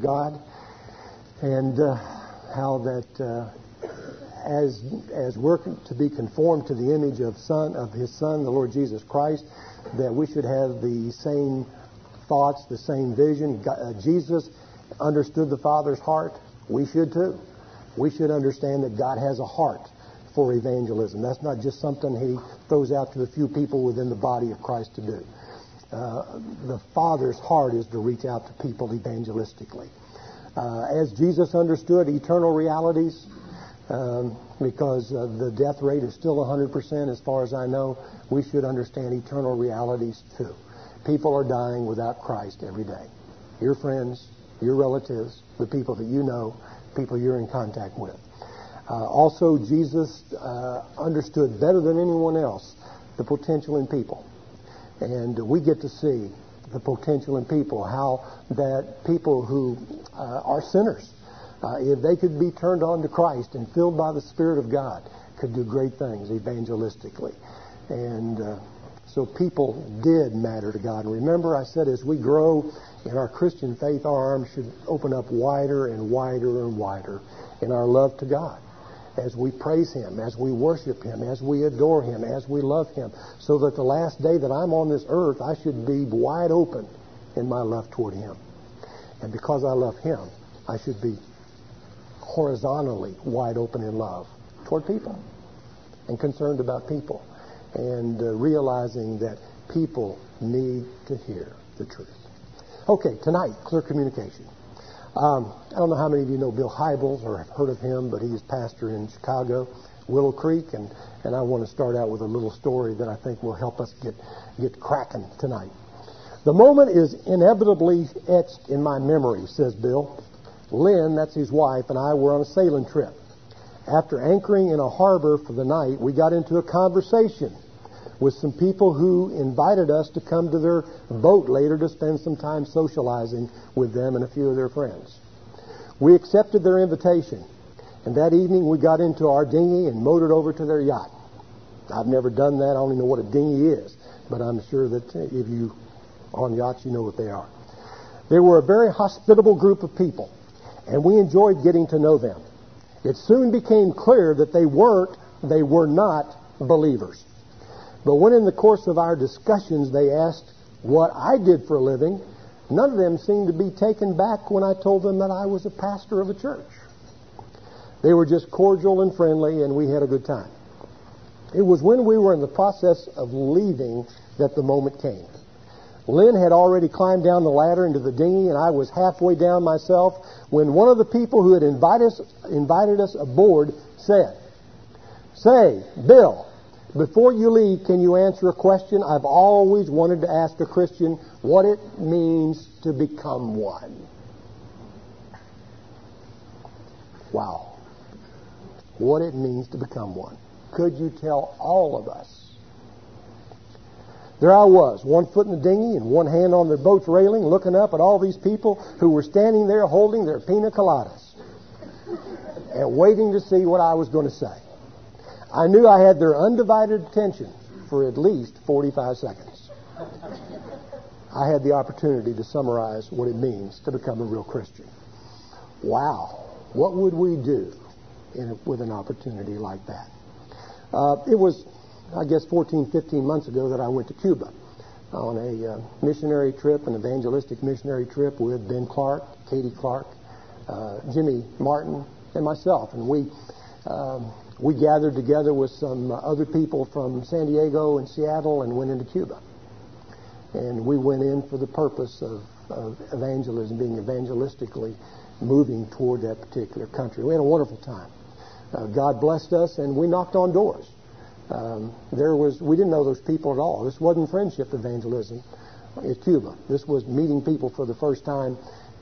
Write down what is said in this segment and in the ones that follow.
God, and uh, how that uh, as as we're to be conformed to the image of Son of His Son, the Lord Jesus Christ, that we should have the same thoughts, the same vision. God, uh, Jesus understood the Father's heart. We should too. We should understand that God has a heart for evangelism. That's not just something He throws out to a few people within the body of Christ to do. Uh, the Father's heart is to reach out to people evangelistically. Uh, as Jesus understood eternal realities, um, because uh, the death rate is still 100% as far as I know, we should understand eternal realities too. People are dying without Christ every day. Your friends, your relatives, the people that you know, people you're in contact with. Uh, also, Jesus uh, understood better than anyone else the potential in people. And we get to see the potential in people, how that people who uh, are sinners, uh, if they could be turned on to Christ and filled by the Spirit of God, could do great things evangelistically. And uh, so people did matter to God. And remember, I said as we grow in our Christian faith, our arms should open up wider and wider and wider in our love to God as we praise Him, as we worship Him, as we adore Him, as we love Him, so that the last day that I'm on this earth, I should be wide open in my love toward Him. And because I love Him, I should be horizontally wide open in love toward people and concerned about people and uh, realizing that people need to hear the truth. Okay, tonight, clear communication. Um, I don't know how many of you know Bill Hybels or have heard of him, but he's pastor in Chicago, Willow Creek, and, and I want to start out with a little story that I think will help us get, get cracking tonight. The moment is inevitably etched in my memory, says Bill. Lynn, that's his wife, and I were on a sailing trip. After anchoring in a harbor for the night, we got into a conversation with some people who invited us to come to their boat later to spend some time socializing with them and a few of their friends. We accepted their invitation, and that evening we got into our dinghy and motored over to their yacht. I've never done that. I even know what a dinghy is, but I'm sure that uh, if you on yachts, you know what they are. They were a very hospitable group of people, and we enjoyed getting to know them. It soon became clear that they weren't, they were not believers. But when in the course of our discussions they asked what I did for a living, none of them seemed to be taken back when I told them that I was a pastor of a church. They were just cordial and friendly, and we had a good time. It was when we were in the process of leaving that the moment came. Lynn had already climbed down the ladder into the dinghy, and I was halfway down myself when one of the people who had invited us, invited us aboard said, Say, Bill, before you leave, can you answer a question? I've always wanted to ask a Christian what it means to become one. Wow. What it means to become one. Could you tell all of us? There I was, one foot in the dinghy and one hand on the boat's railing, looking up at all these people who were standing there holding their pina coladas and waiting to see what I was going to say. I knew I had their undivided attention for at least 45 seconds. I had the opportunity to summarize what it means to become a real Christian. Wow. What would we do with an opportunity like that? Uh, it was, I guess, 14, 15 months ago that I went to Cuba on a uh, missionary trip, an evangelistic missionary trip with Ben Clark, Katie Clark, uh, Jimmy Martin, and myself. And we um, we gathered together with some other people from San Diego and Seattle and went into Cuba. And we went in for the purpose of, of evangelism, being evangelistically moving toward that particular country. We had a wonderful time. Uh, God blessed us, and we knocked on doors. Um, there was we didn't know those people at all. This wasn't friendship evangelism in Cuba. This was meeting people for the first time,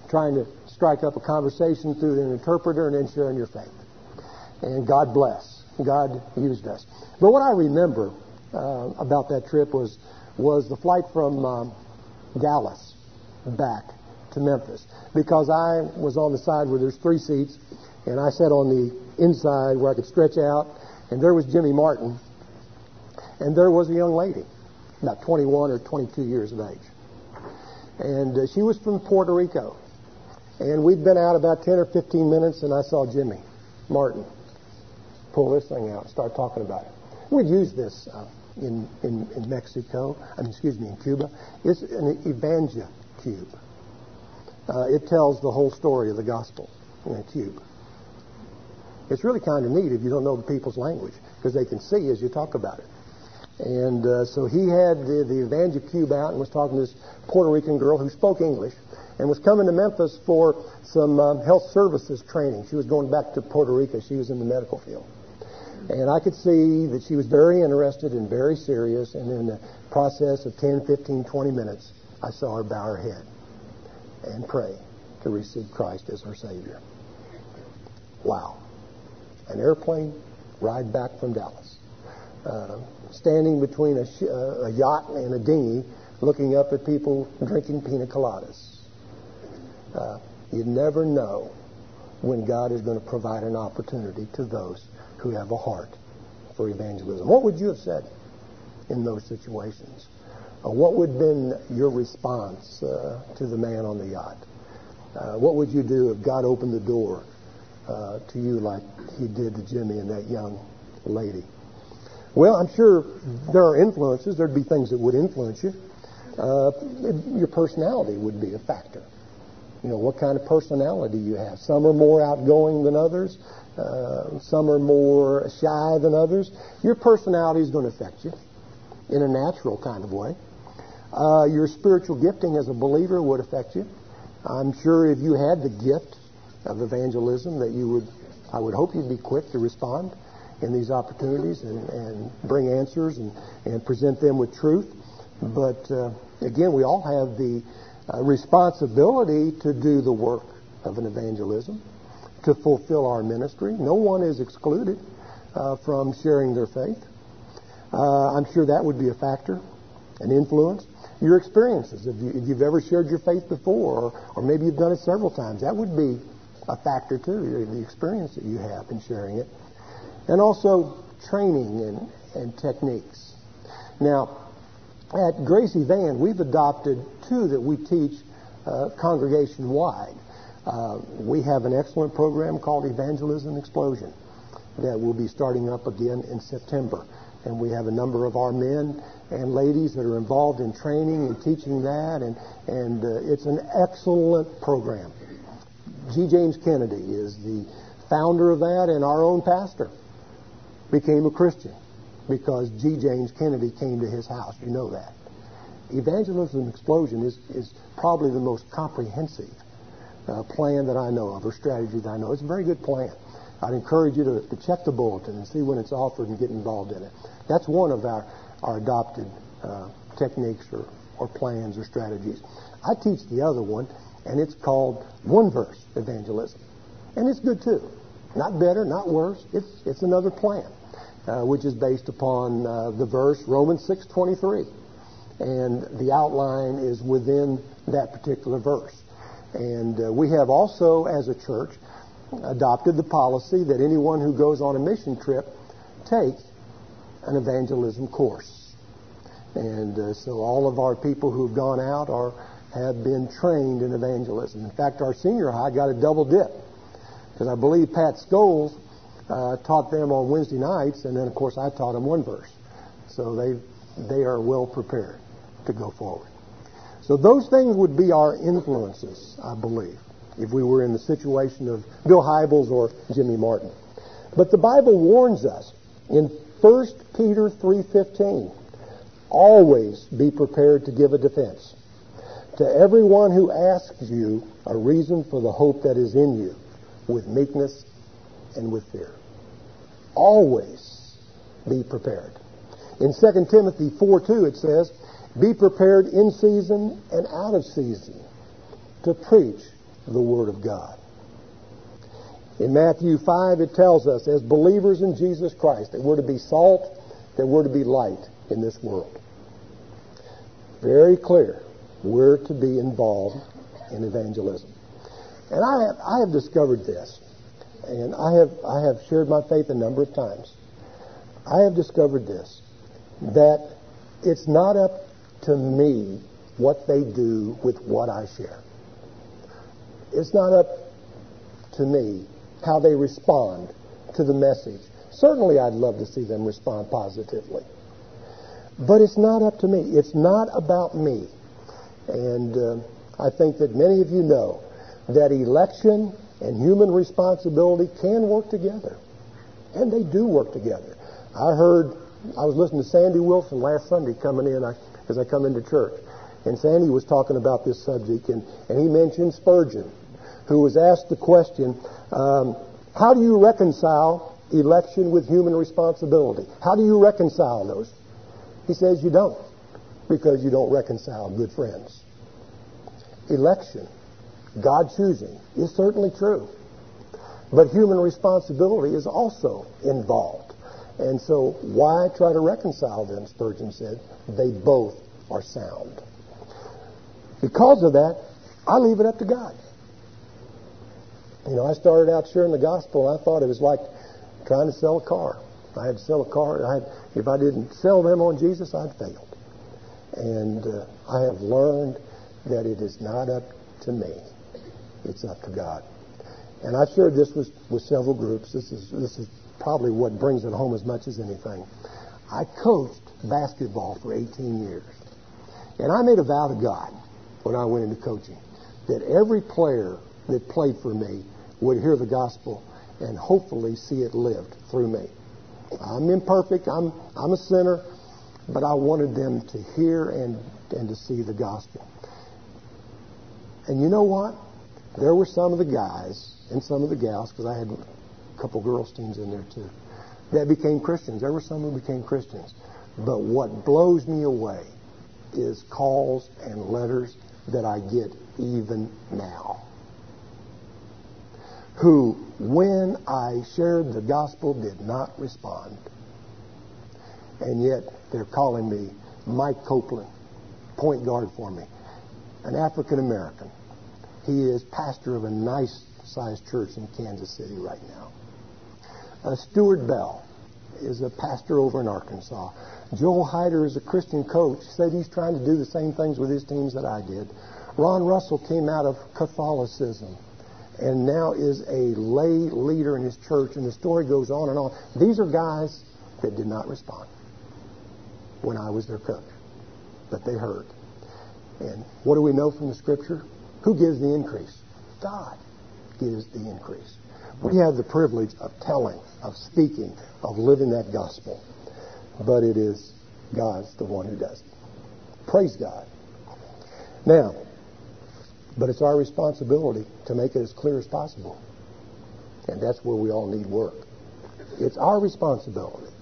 trying to strike up a conversation through an interpreter, and then sharing your faith and God bless. God used us. But what I remember uh, about that trip was was the flight from um, Dallas back to Memphis because I was on the side where there's three seats, and I sat on the inside where I could stretch out, and there was Jimmy Martin, and there was a young lady, about 21 or 22 years of age, and uh, she was from Puerto Rico, And we'd been out about 10 or 15 minutes, and I saw Jimmy Martin pull this thing out and start talking about it. We'd use this uh, in, in, in Mexico, I mean, excuse me, in Cuba. It's an Evangel cube. Uh, it tells the whole story of the gospel in a cube. It's really kind of neat if you don't know the people's language because they can see as you talk about it. And uh, so he had the, the Evangel Cube out and was talking to this Puerto Rican girl who spoke English and was coming to Memphis for some um, health services training. She was going back to Puerto Rico. She was in the medical field. And I could see that she was very interested and very serious. And in the process of 10, 15, 20 minutes, I saw her bow her head and pray to receive Christ as her Savior. Wow. An airplane ride back from Dallas. Uh, standing between a, sh- uh, a yacht and a dinghy, looking up at people drinking pina coladas. Uh, you never know when God is going to provide an opportunity to those who have a heart for evangelism. What would you have said in those situations? Uh, what would have been your response uh, to the man on the yacht? Uh, what would you do if God opened the door uh, to you like he did to Jimmy and that young lady? Well, I'm sure there are influences. There'd be things that would influence you. Uh, your personality would be a factor. You know, what kind of personality you have. Some are more outgoing than others. Uh, some are more shy than others. Your personality is going to affect you in a natural kind of way. Uh, your spiritual gifting as a believer would affect you. I'm sure if you had the gift of evangelism that you would, I would hope you'd be quick to respond in these opportunities and, and bring answers and, and present them with truth. But uh, again, we all have the uh, responsibility to do the work of an evangelism, to fulfill our ministry. No one is excluded uh, from sharing their faith. Uh, I'm sure that would be a factor, an influence. Your experiences, if, you, have ever shared your faith before, or, or maybe you've done it several times, that would be a factor too, the experience that you have in sharing it. And also training and, and techniques. Now, at Gracie Van, we've adopted two that we teach uh, congregation wide. Uh, we have an excellent program called Evangelism Explosion that will be starting up again in September. And we have a number of our men and ladies that are involved in training and teaching that, and, and uh, it's an excellent program. D. James Kennedy is the founder of that and our own pastor became a Christian because D. James Kennedy came to his house. You know that. Evangelism Explosion is, is probably the most comprehensive uh, plan that I know of, or strategy that I know. It's a very good plan. I'd encourage you to, to check the bulletin and see when it's offered and get involved in it. That's one of our, our adopted uh, techniques or, or plans or strategies. I teach the other one, and it's called one verse evangelism. And it's good too. Not better, not worse. It's, it's another plan, uh, which is based upon uh, the verse Romans 6.23. And the outline is within that particular verse. And uh, we have also, as a church, adopted the policy that anyone who goes on a mission trip take an evangelism course. And uh, so all of our people who've gone out are have been trained in evangelism. In fact, our senior high got a double dip because I believe Pat Scholes uh, taught them on Wednesday nights, and then of course I taught them one verse. So they they are well prepared to go forward. So those things would be our influences, I believe, if we were in the situation of Bill Hybels or Jimmy Martin. But the Bible warns us in 1 Peter 3:15, always be prepared to give a defense to everyone who asks you a reason for the hope that is in you with meekness and with fear. Always be prepared. In 2 Timothy 4:2 it says, Be prepared in season and out of season to preach the Word of God. In Matthew 5, it tells us, as believers in Jesus Christ, that we're to be salt, that we're to be light in this world. Very clear. We're to be involved in evangelism. And I have, I have discovered this, and I have, I have shared my faith a number of times. I have discovered this, that it's not up to me what they do with what I share. it's not up to me how they respond to the message. Certainly, I'd love to see them respond positively. But it's not up to me. It's not about me. And uh, I think that many of you know that election and human responsibility can work together. And they do work together. I heard, I was listening to Sandy Wilson last Sunday coming in I, as I come into church. And Sandy was talking about this subject, and, and he mentioned Spurgeon, who was asked the question, um, how do you reconcile election with human responsibility? How do you reconcile those? He says you don't, because you don't reconcile good friends. Election, God choosing, is certainly true. But human responsibility is also involved. And so why try to reconcile them, Spurgeon said. They both are sound. Because of that, I leave it up to God. You know, I started out sharing the gospel, and I thought it was like trying to sell a car. I had to sell a car. I had, if I didn't sell them on Jesus, I'd failed. And uh, I have learned that it is not up to me. It's up to God. And I've shared this with, with several groups. This is, this is probably what brings it home as much as anything. I coached basketball for 18 years. And I made a vow to God when I went into coaching that every player that played for me would hear the gospel and hopefully see it lived through me. I'm imperfect. I'm, I'm a sinner. But I wanted them to hear and, and to see the gospel. And you know what? There were some of the guys and some of the gals, because I had a couple girls' teams in there too, that became Christians. There were some who became Christians. But what blows me away is calls and letters that I get even now. Who, when I shared the gospel, did not respond. And yet they're calling me Mike Copeland, point guard for me, an African American. He is pastor of a nice sized church in Kansas City right now. Uh, Stuart Bell is a pastor over in Arkansas. Joel Hyder is a Christian coach. Said he's trying to do the same things with his teams that I did. Ron Russell came out of Catholicism and now is a lay leader in his church, and the story goes on and on. These are guys that did not respond when I was their coach, but they heard. And what do we know from the scripture? Who gives the increase? God gives the increase. We have the privilege of telling, of speaking, of living that gospel, but it is God's the one who does it. Praise God. Now, but it's our responsibility to make it as clear as possible. And that's where we all need work. It's our responsibility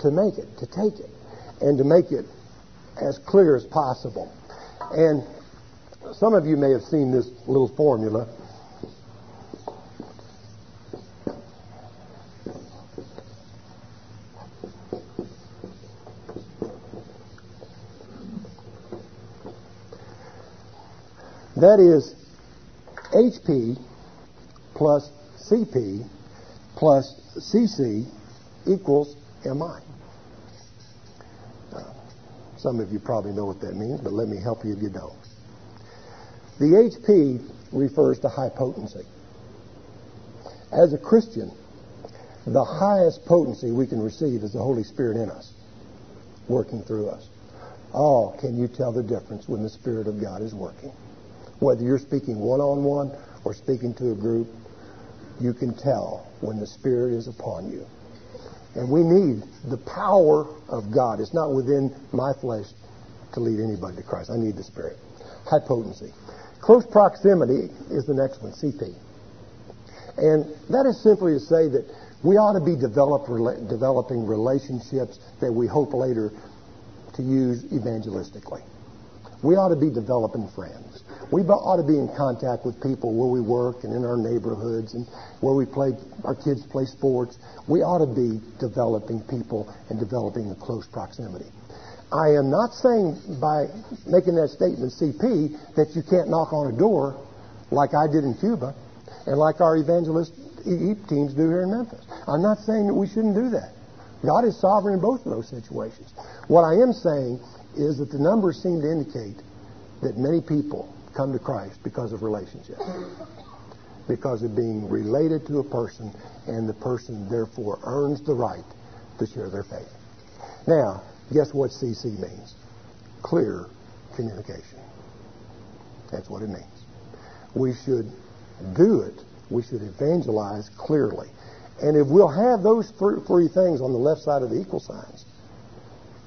to make it, to take it, and to make it as clear as possible. And some of you may have seen this little formula. That is HP plus CP plus CC equals MI. Some of you probably know what that means, but let me help you if you don't. The HP refers to high potency. As a Christian, the highest potency we can receive is the Holy Spirit in us, working through us. Oh, can you tell the difference when the Spirit of God is working? Whether you're speaking one on one or speaking to a group, you can tell when the Spirit is upon you. And we need the power of God. It's not within my flesh to lead anybody to Christ. I need the Spirit. High potency. Close proximity is the next one, CP. And that is simply to say that we ought to be develop, developing relationships that we hope later to use evangelistically. We ought to be developing friends. We ought to be in contact with people where we work and in our neighborhoods and where we play, our kids play sports. We ought to be developing people and developing a close proximity. I am not saying by making that statement, CP, that you can't knock on a door like I did in Cuba and like our evangelist teams do here in Memphis. I'm not saying that we shouldn't do that. God is sovereign in both of those situations. What I am saying is that the numbers seem to indicate that many people come to Christ because of relationship. Because of being related to a person, and the person therefore earns the right to share their faith. Now, guess what CC means? Clear communication. That's what it means. We should do it. We should evangelize clearly. And if we'll have those three things on the left side of the equal signs,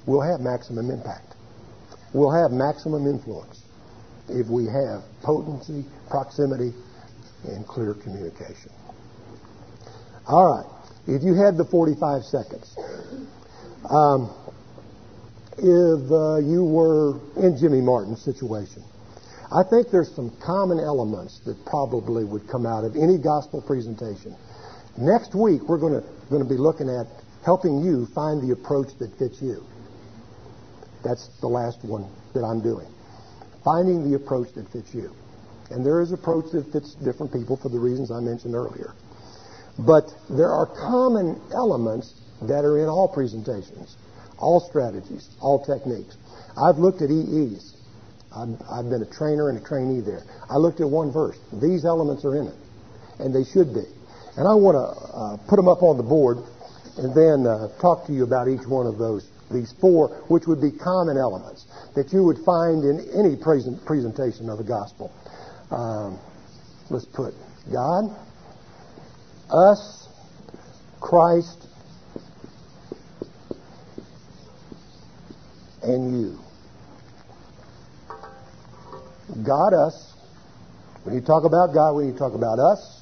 we'll have maximum impact. We'll have maximum influence if we have potency, proximity, and clear communication. All right. If you had the 45 seconds, um, if uh, you were in Jimmy Martin's situation, I think there's some common elements that probably would come out of any gospel presentation. Next week, we're going to, going to be looking at helping you find the approach that fits you. That's the last one that I'm doing. Finding the approach that fits you. And there is an approach that fits different people for the reasons I mentioned earlier. But there are common elements that are in all presentations, all strategies, all techniques. I've looked at EEs. I've, I've been a trainer and a trainee there. I looked at one verse. These elements are in it, and they should be. And I want to uh, put them up on the board and then uh, talk to you about each one of those, these four, which would be common elements that you would find in any present presentation of the gospel. Um, let's put God, us, Christ, and you. God, us. When you talk about God, we need to talk about us.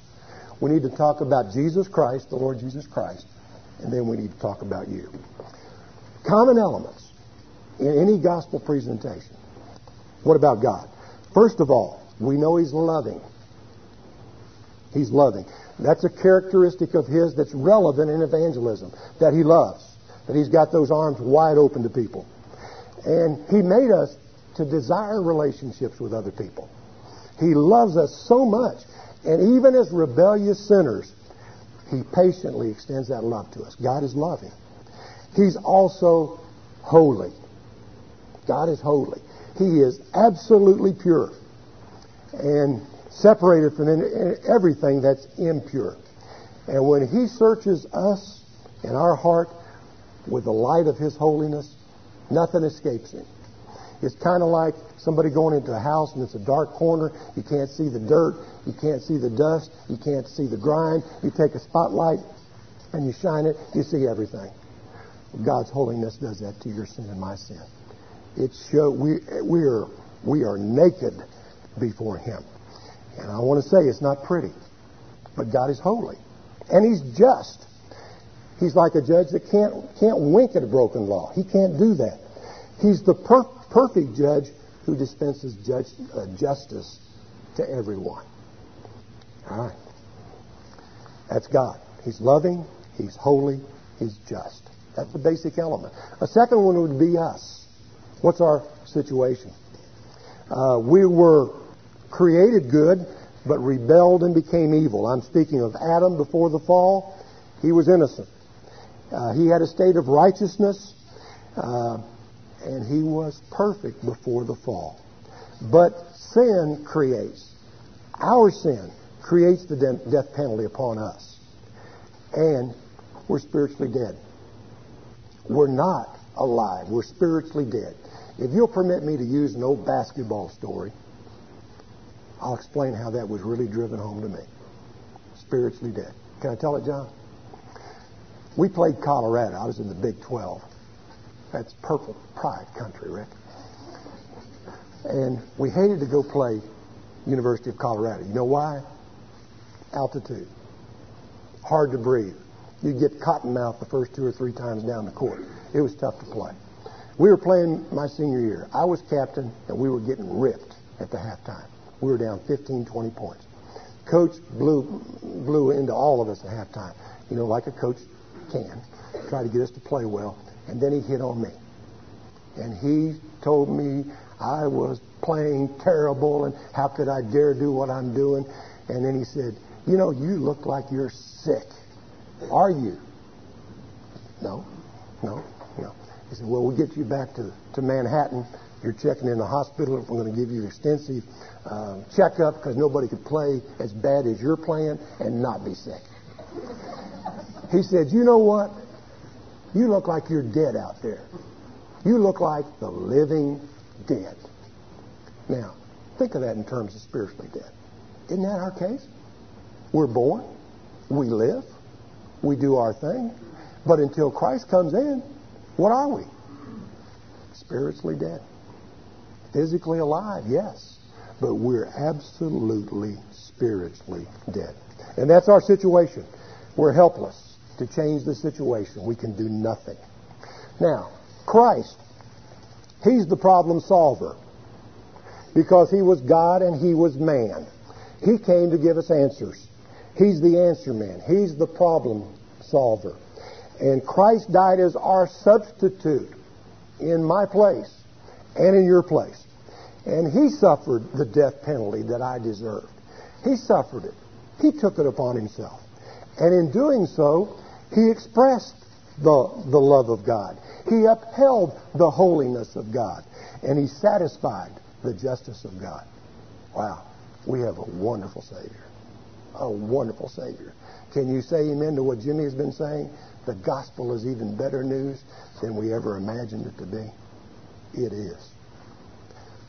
We need to talk about Jesus Christ, the Lord Jesus Christ. And then we need to talk about you. Common elements in any gospel presentation. What about God? First of all, we know He's loving. He's loving. That's a characteristic of His that's relevant in evangelism, that He loves, that He's got those arms wide open to people. And He made us to desire relationships with other people. He loves us so much. And even as rebellious sinners, He patiently extends that love to us. God is loving. He's also holy. God is holy. He is absolutely pure and separated from everything that's impure. And when He searches us in our heart with the light of His holiness, nothing escapes Him. It's kind of like somebody going into a house and it's a dark corner. You can't see the dirt. You can't see the dust. You can't see the grime. You take a spotlight and you shine it. You see everything. God's holiness does that to your sin and my sin. It show we we are we are naked before Him. And I want to say it's not pretty, but God is holy. And He's just. He's like a judge that can't, can't wink at a broken law. He can't do that. He's the per- perfect judge who dispenses judge, uh, justice to everyone. All right. That's God. He's loving, He's holy, He's just. That's the basic element. A second one would be us. What's our situation? Uh, we were created good, but rebelled and became evil. I'm speaking of Adam before the fall. He was innocent. Uh, he had a state of righteousness, uh, and he was perfect before the fall. But sin creates. Our sin creates the death penalty upon us. And we're spiritually dead. We're not alive. We're spiritually dead. If you'll permit me to use an old basketball story, I'll explain how that was really driven home to me. Spiritually dead. Can I tell it, John? We played Colorado. I was in the Big 12. That's purple pride country, Rick. And we hated to go play University of Colorado. You know why? Altitude. Hard to breathe. You'd get cotton mouth the first two or three times down the court. It was tough to play. We were playing my senior year. I was captain, and we were getting ripped at the halftime. We were down 15, 20 points. Coach blew blew into all of us at halftime. You know, like a coach can, try to get us to play well. And then he hit on me, and he told me I was playing terrible, and how could I dare do what I'm doing? And then he said, "You know, you look like you're sick. Are you?" No, no. No. He said, well, we'll get you back to, to Manhattan You're checking in the hospital. We're going to give you an extensive uh, checkup because nobody could play as bad as you're playing and not be sick. He said, You know what? You look like you're dead out there. You look like the living dead. Now, think of that in terms of spiritually dead. Isn't that our case? We're born, we live, we do our thing, but until Christ comes in, what are we? Spiritually dead. Physically alive, yes, but we're absolutely spiritually dead. And that's our situation. We're helpless to change the situation. We can do nothing. Now, Christ, He's the problem solver because He was God and He was man. He came to give us answers. He's the answer man. He's the problem solver. And Christ died as our substitute in my place and in your place. And He suffered the death penalty that I deserved. He suffered it. He took it upon Himself. And in doing so, He expressed the, the love of God. He upheld the holiness of God. And He satisfied the justice of God. Wow. We have a wonderful Savior. A wonderful Savior. Can you say amen to what Jimmy has been saying? The gospel is even better news than we ever imagined it to be. It is.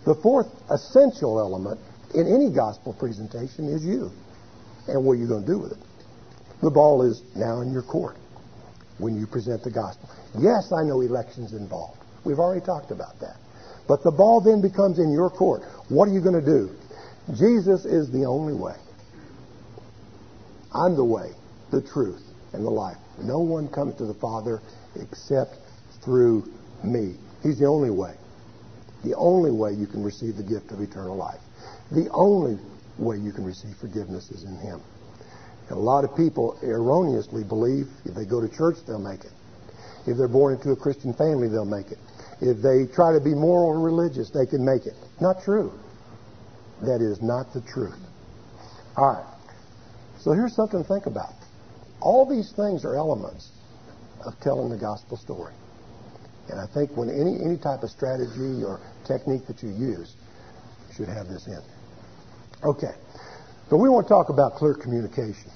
The fourth essential element in any gospel presentation is you. And what you're you going to do with it? The ball is now in your court when you present the gospel. Yes, I know elections involved. We've already talked about that. But the ball then becomes in your court. What are you going to do? Jesus is the only way. I'm the way, the truth, and the life. No one comes to the Father except through me. He's the only way. The only way you can receive the gift of eternal life. The only way you can receive forgiveness is in Him. And a lot of people erroneously believe if they go to church, they'll make it. If they're born into a Christian family, they'll make it. If they try to be moral or religious, they can make it. Not true. That is not the truth. All right. So here's something to think about. All these things are elements of telling the gospel story. And I think when any, any type of strategy or technique that you use should have this in. Okay. But we want to talk about clear communication.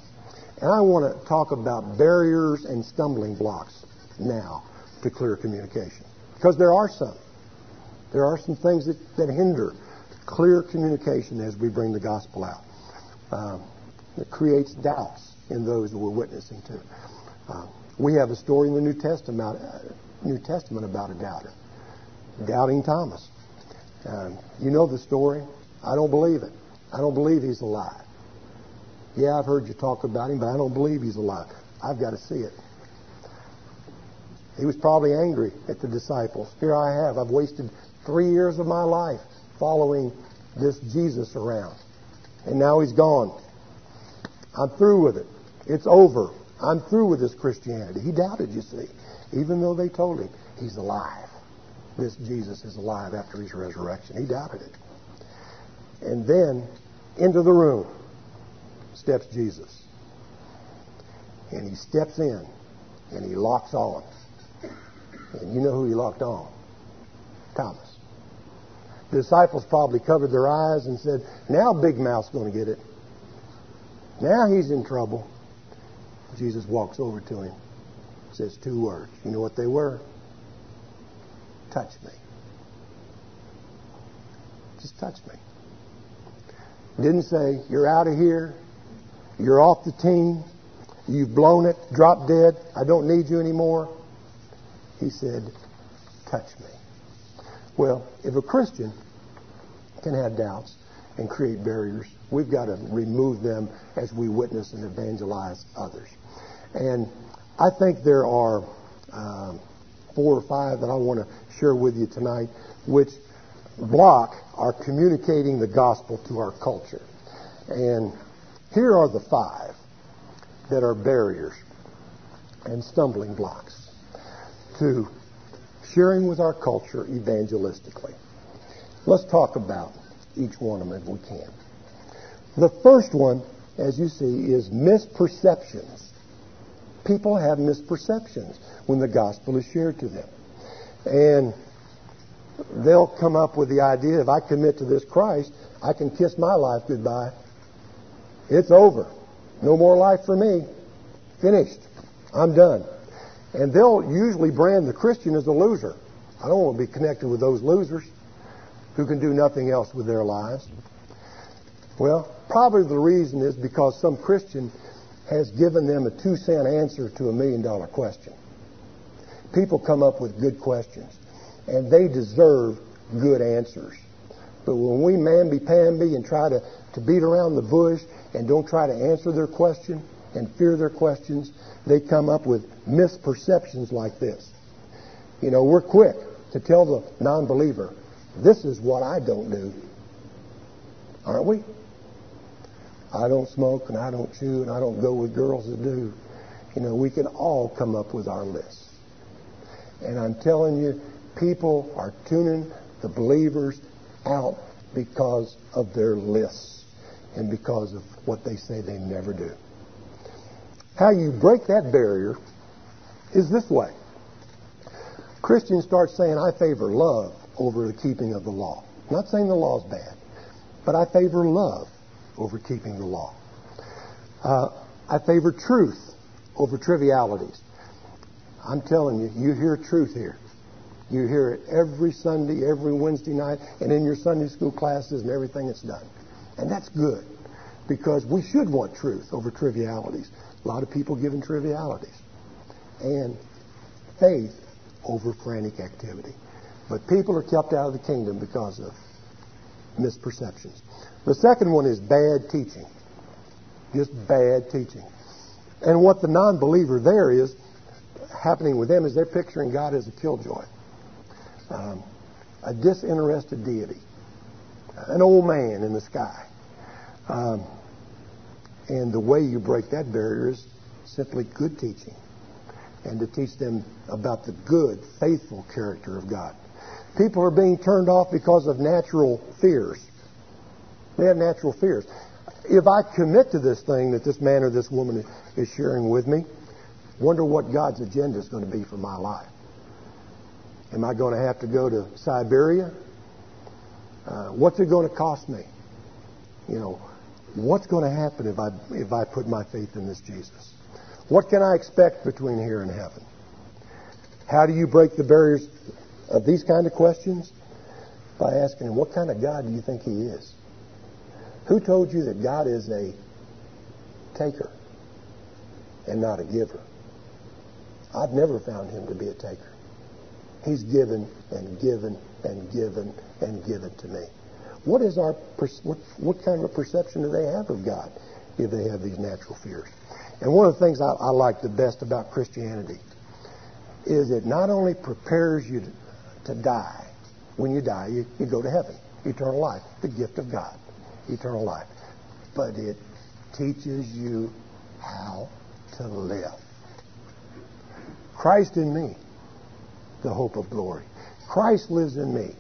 And I want to talk about barriers and stumbling blocks now to clear communication. Because there are some. There are some things that, that hinder clear communication as we bring the gospel out. Um, it creates doubts in those that we're witnessing to. Uh, we have a story in the New Testament, uh, New Testament about a doubter, doubting Thomas. Um, you know the story. I don't believe it. I don't believe he's alive. Yeah, I've heard you talk about him, but I don't believe he's alive. I've got to see it. He was probably angry at the disciples. Here I have. I've wasted three years of my life following this Jesus around. And now he's gone. I'm through with it. It's over. I'm through with this Christianity. He doubted, you see, even though they told him he's alive. This Jesus is alive after his resurrection. He doubted it. And then into the room steps Jesus. And he steps in and he locks on. And you know who he locked on? Thomas. The disciples probably covered their eyes and said, Now Big Mouth's going to get it. Now he's in trouble. Jesus walks over to him, says two words. You know what they were? Touch me. Just touch me. Didn't say, You're out of here. You're off the team. You've blown it. Drop dead. I don't need you anymore. He said, Touch me. Well, if a Christian can have doubts and create barriers, we've got to remove them as we witness and evangelize others. And I think there are uh, four or five that I want to share with you tonight, which block our communicating the gospel to our culture. And here are the five that are barriers and stumbling blocks to sharing with our culture evangelistically. Let's talk about each one of them if we can. The first one, as you see, is misperceptions. People have misperceptions when the gospel is shared to them. And they'll come up with the idea if I commit to this Christ, I can kiss my life goodbye. It's over. No more life for me. Finished. I'm done. And they'll usually brand the Christian as a loser. I don't want to be connected with those losers who can do nothing else with their lives. Well, probably the reason is because some Christian has given them a two cent answer to a million dollar question. People come up with good questions, and they deserve good answers. But when we mamby-pamby and try to, to beat around the bush and don't try to answer their question and fear their questions, they come up with misperceptions like this. You know, we're quick to tell the non-believer, this is what I don't do. Aren't we? I don't smoke and I don't chew and I don't go with girls that do. You know, we can all come up with our lists. And I'm telling you, people are tuning the believers out because of their lists and because of what they say they never do. How you break that barrier is this way. Christians start saying, I favor love over the keeping of the law. Not saying the law is bad, but I favor love over keeping the law. Uh, I favor truth over trivialities. I'm telling you, you hear truth here. You hear it every Sunday, every Wednesday night, and in your Sunday school classes and everything that's done. And that's good because we should want truth over trivialities. A lot of people giving trivialities. And faith over frantic activity. But people are kept out of the kingdom because of misperceptions. The second one is bad teaching. Just bad teaching. And what the non believer there is happening with them is they're picturing God as a killjoy, um, a disinterested deity, an old man in the sky. Um, and the way you break that barrier is simply good teaching and to teach them about the good, faithful character of God. People are being turned off because of natural fears. They have natural fears. If I commit to this thing that this man or this woman is sharing with me, wonder what God's agenda is going to be for my life. Am I going to have to go to Siberia? Uh, what's it going to cost me? You know, what's going to happen if I if I put my faith in this Jesus? What can I expect between here and heaven? How do you break the barriers of these kind of questions? By asking him, what kind of God do you think he is? Who told you that God is a taker and not a giver? I've never found him to be a taker. He's given and given and given and given to me. What is our what, what kind of perception do they have of God if they have these natural fears? And one of the things I, I like the best about Christianity is it not only prepares you to, to die. When you die, you, you go to heaven, eternal life, the gift of God, eternal life. But it teaches you how to live. Christ in me, the hope of glory. Christ lives in me.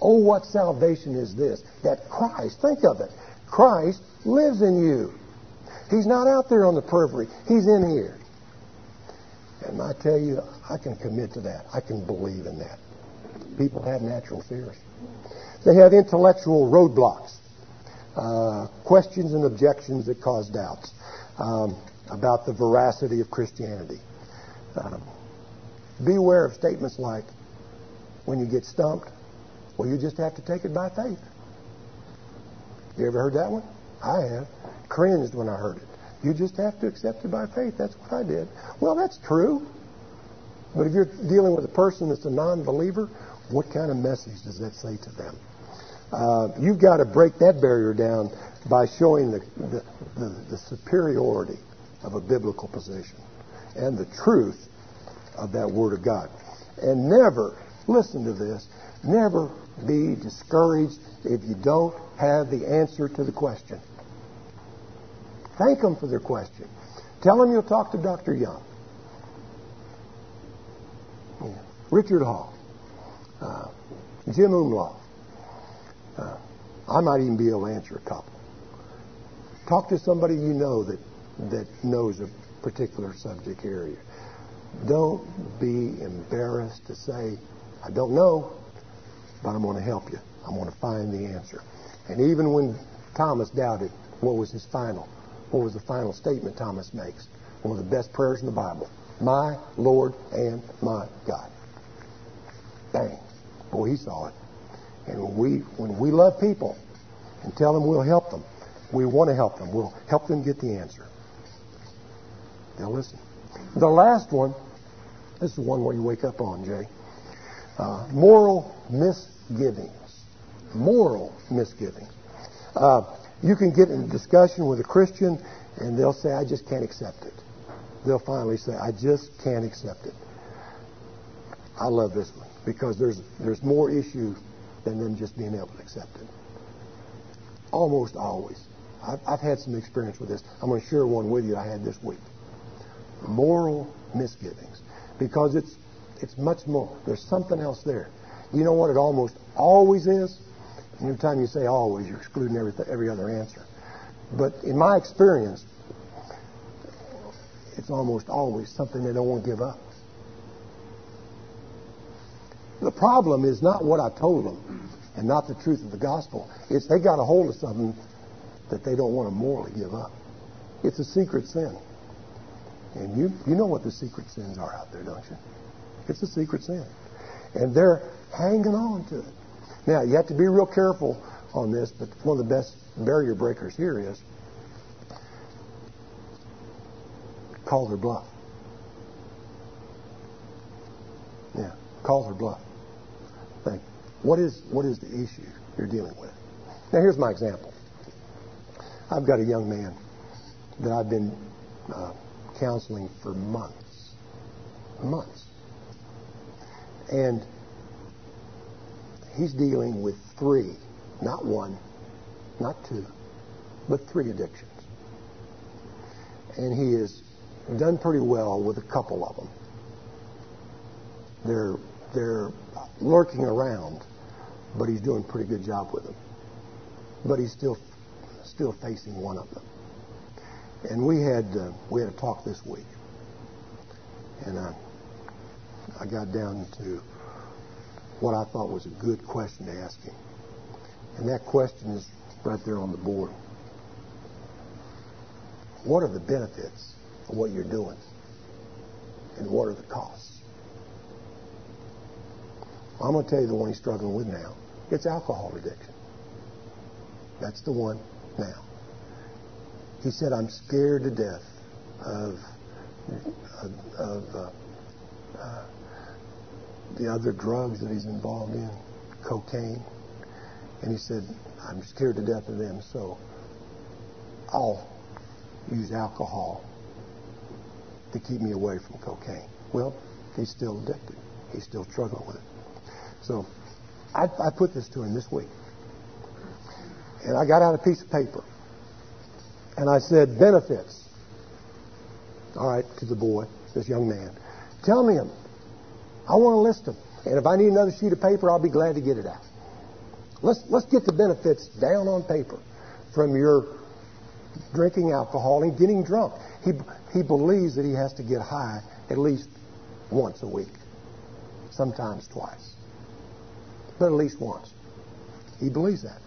Oh, what salvation is this? That Christ, think of it, Christ lives in you. He's not out there on the periphery. He's in here. And I tell you, I can commit to that. I can believe in that. People have natural fears. They have intellectual roadblocks, uh, questions and objections that cause doubts um, about the veracity of Christianity. Um, beware of statements like, when you get stumped, well, you just have to take it by faith. You ever heard that one? I have. Cringed when I heard it. You just have to accept it by faith. That's what I did. Well, that's true. But if you're dealing with a person that's a non believer, what kind of message does that say to them? Uh, you've got to break that barrier down by showing the, the, the, the superiority of a biblical position and the truth of that Word of God. And never, listen to this, never be discouraged if you don't have the answer to the question. Thank them for their question. Tell them you'll talk to Dr. Young. Yeah. Richard Hall. Uh, Jim Umlauf. Uh, I might even be able to answer a couple. Talk to somebody you know that, that knows a particular subject area. Don't be embarrassed to say, I don't know. but I'm going to help you. I'm going to find the answer. And even when Thomas doubted, what was his final? What was the final statement Thomas makes? One of the best prayers in the Bible. My Lord and my God. Bang. Boy, he saw it. And when we, when we love people and tell them we'll help them, we want to help them. We'll help them get the answer. They'll listen. The last one, this is one where you wake up on, Jay. Uh, moral misgivings. Moral misgivings. Uh, you can get in a discussion with a Christian and they'll say, I just can't accept it. They'll finally say, I just can't accept it. I love this one because there's, there's more issue than them just being able to accept it. Almost always. I've, I've had some experience with this. I'm going to share one with you I had this week. Moral misgivings. Because it's, it's much more. There's something else there. You know what it almost always is? Every time you say always, you're excluding every, every other answer. But in my experience, it's almost always something they don't want to give up. The problem is not what I told them and not the truth of the gospel. It's they got a hold of something that they don't want to morally give up. It's a secret sin. And you, you know what the secret sins are out there, don't you? It's a secret sin. And they're hanging on to it. Now, you have to be real careful on this, but one of the best barrier breakers here is call their bluff. Yeah, call their bluff. What is what is the issue you're dealing with? Now, here's my example. I've got a young man that I've been uh, counseling for months, months, and he's dealing with three, not one, not two, but three addictions. And he has done pretty well with a couple of them. They're, they're lurking around, but he's doing a pretty good job with them. But he's still, still facing one of them. And we had, uh, we had a talk this week. And I, I got down to what I thought was a good question to ask him. And that question is right there on the board. What are the benefits of what you're doing? And what are the costs? I'm going to tell you the one he's struggling with now. It's alcohol addiction. That's the one now. He said, I'm scared to death of, of, of uh, uh, the other drugs that he's involved in, cocaine. And he said, I'm scared to death of them, so I'll use alcohol to keep me away from cocaine. Well, he's still addicted. He's still struggling with it. So I, I put this to him this week. And I got out a piece of paper. And I said, benefits. All right, to the boy, this young man. Tell me them. I want to list them. And if I need another sheet of paper, I'll be glad to get it out. Let's, let's get the benefits down on paper from your drinking alcohol and getting drunk. He, he believes that he has to get high at least once a week, sometimes twice, but at least once. He believes that.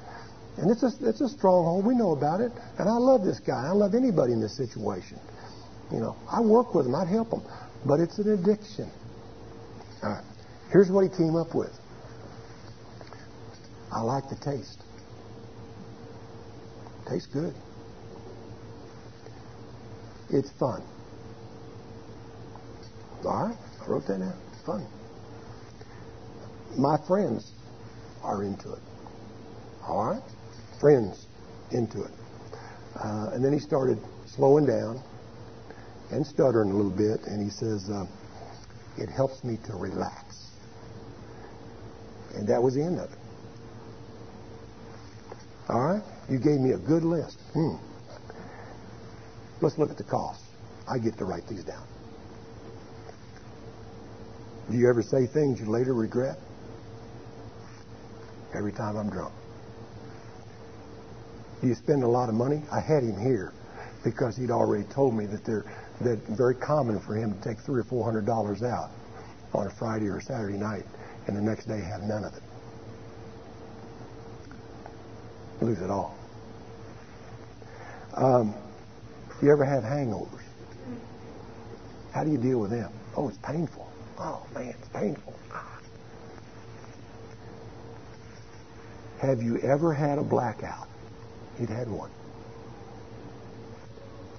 And it's a, it's a stronghold. We know about it. And I love this guy. I love anybody in this situation. You know, I work with him. I'd help him. But it's an addiction. All right. Here's what he came up with. I like the taste. Tastes good. It's fun. All right, I wrote that down. Fun. My friends are into it. All right, friends into it. Uh, and then he started slowing down and stuttering a little bit, and he says, uh, "It helps me to relax." And that was the end of it. All right? You gave me a good list. Hmm. Let's look at the costs. I get to write these down. Do you ever say things you later regret? Every time I'm drunk. You spend a lot of money? I had him here because he'd already told me that they're that very common for him to take three or four hundred dollars out on a Friday or Saturday night and the next day have none of it. lose it all. Um, you ever have hangovers? How do you deal with them? Oh, it's painful. Oh, man, it's painful. Have you ever had a blackout? He'd had one.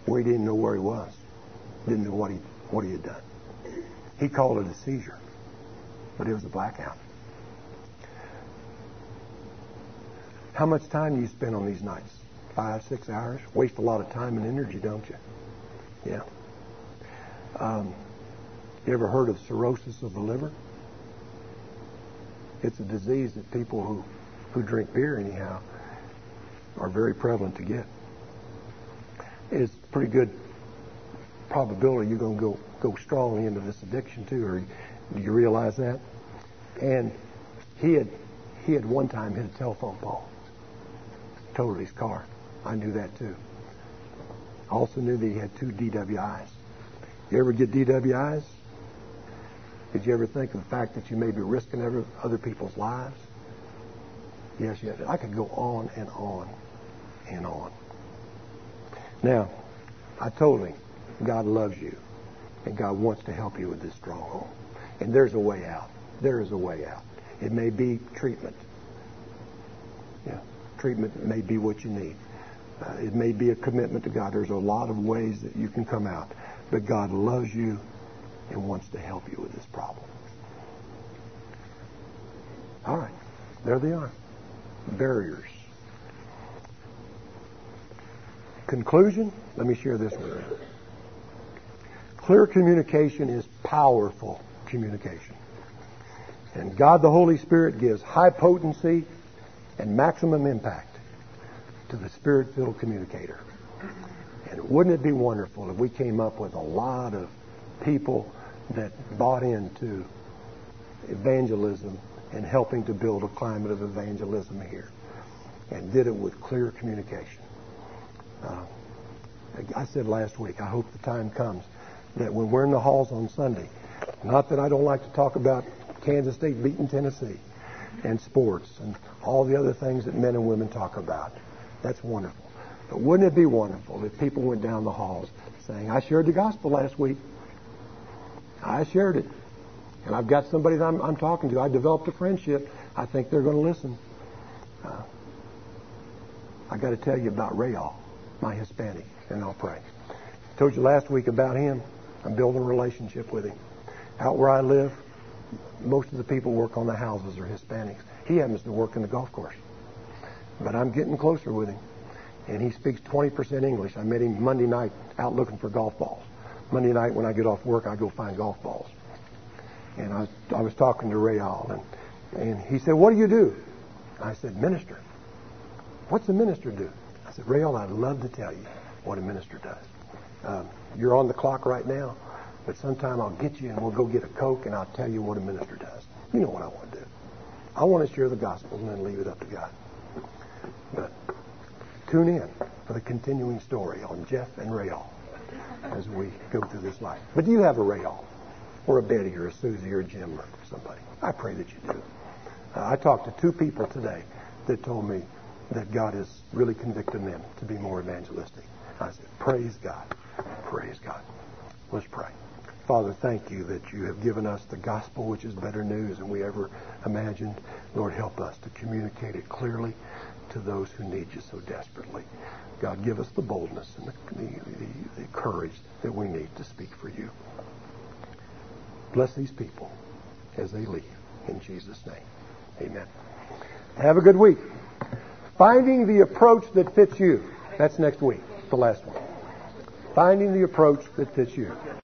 Where he didn't know where he was. Didn't know what he, what he had done. He called it a seizure, but it was a blackout. How much time do you spend on these nights? Five, six hours? Waste a lot of time and energy, don't you? Yeah. Um, you ever heard of cirrhosis of the liver? It's a disease that people who, who drink beer, anyhow, are very prevalent to get. It's pretty good probability you're going to go, go strongly into this addiction, too, or do you realize that? And he had, he had one time hit a telephone pole totaled his car. I knew that too. I also knew that he had two DWIs. You ever get DWIs? Did you ever think of the fact that you may be risking other people's lives? Yes, yes. I could go on and on and on. Now, I told him, God loves you, and God wants to help you with this stronghold. And there's a way out. There is a way out. It may be treatment. Yeah treatment may be what you need. Uh, it may be a commitment to God. There's a lot of ways that you can come out. But God loves you and wants to help you with this problem. All right. There they are. Barriers. Conclusion? Let me share this with you. Clear communication is powerful communication. And God the Holy Spirit gives high potency and maximum impact to the spirit filled communicator. And wouldn't it be wonderful if we came up with a lot of people that bought into evangelism and helping to build a climate of evangelism here and did it with clear communication? Uh, I said last week, I hope the time comes that when we're in the halls on Sunday, not that I don't like to talk about Kansas State beating Tennessee, and sports and all the other things that men and women talk about. That's wonderful. But wouldn't it be wonderful if people went down the halls saying, I shared the gospel last week. I shared it. And I've got somebody that I'm, I'm talking to. I developed a friendship. I think they're going to listen. Uh, I got to tell you about Rayall, my Hispanic, and I'll pray. I told you last week about him. I'm building a relationship with him. Out where I live, most of the people work on the houses are Hispanics. He happens to work in the golf course. But I'm getting closer with him. And he speaks 20% English. I met him Monday night out looking for golf balls. Monday night when I get off work, I go find golf balls. And I was, I was talking to Rayall, and, and he said, what do you do? I said, minister. What's a minister do? I said, Ray I'd love to tell you what a minister does. Um, you're on the clock right now. But sometime I'll get you and we'll go get a Coke and I'll tell you what a minister does. You know what I want to do. I want to share the gospel and then leave it up to God. But tune in for the continuing story on Jeff and Rayall as we go through this life. But do you have a Rayall or a Betty or a Susie or a Jim or somebody? I pray that you do. Uh, I talked to two people today that told me that God is really convicting them to be more evangelistic. I said, praise God. Praise God. Let's pray. Father, thank you that you have given us the gospel, which is better news than we ever imagined. Lord, help us to communicate it clearly to those who need you so desperately. God, give us the boldness and the, the, the courage that we need to speak for you. Bless these people as they leave. In Jesus' name, amen. Have a good week. Finding the approach that fits you. That's next week, the last one. Finding the approach that fits you.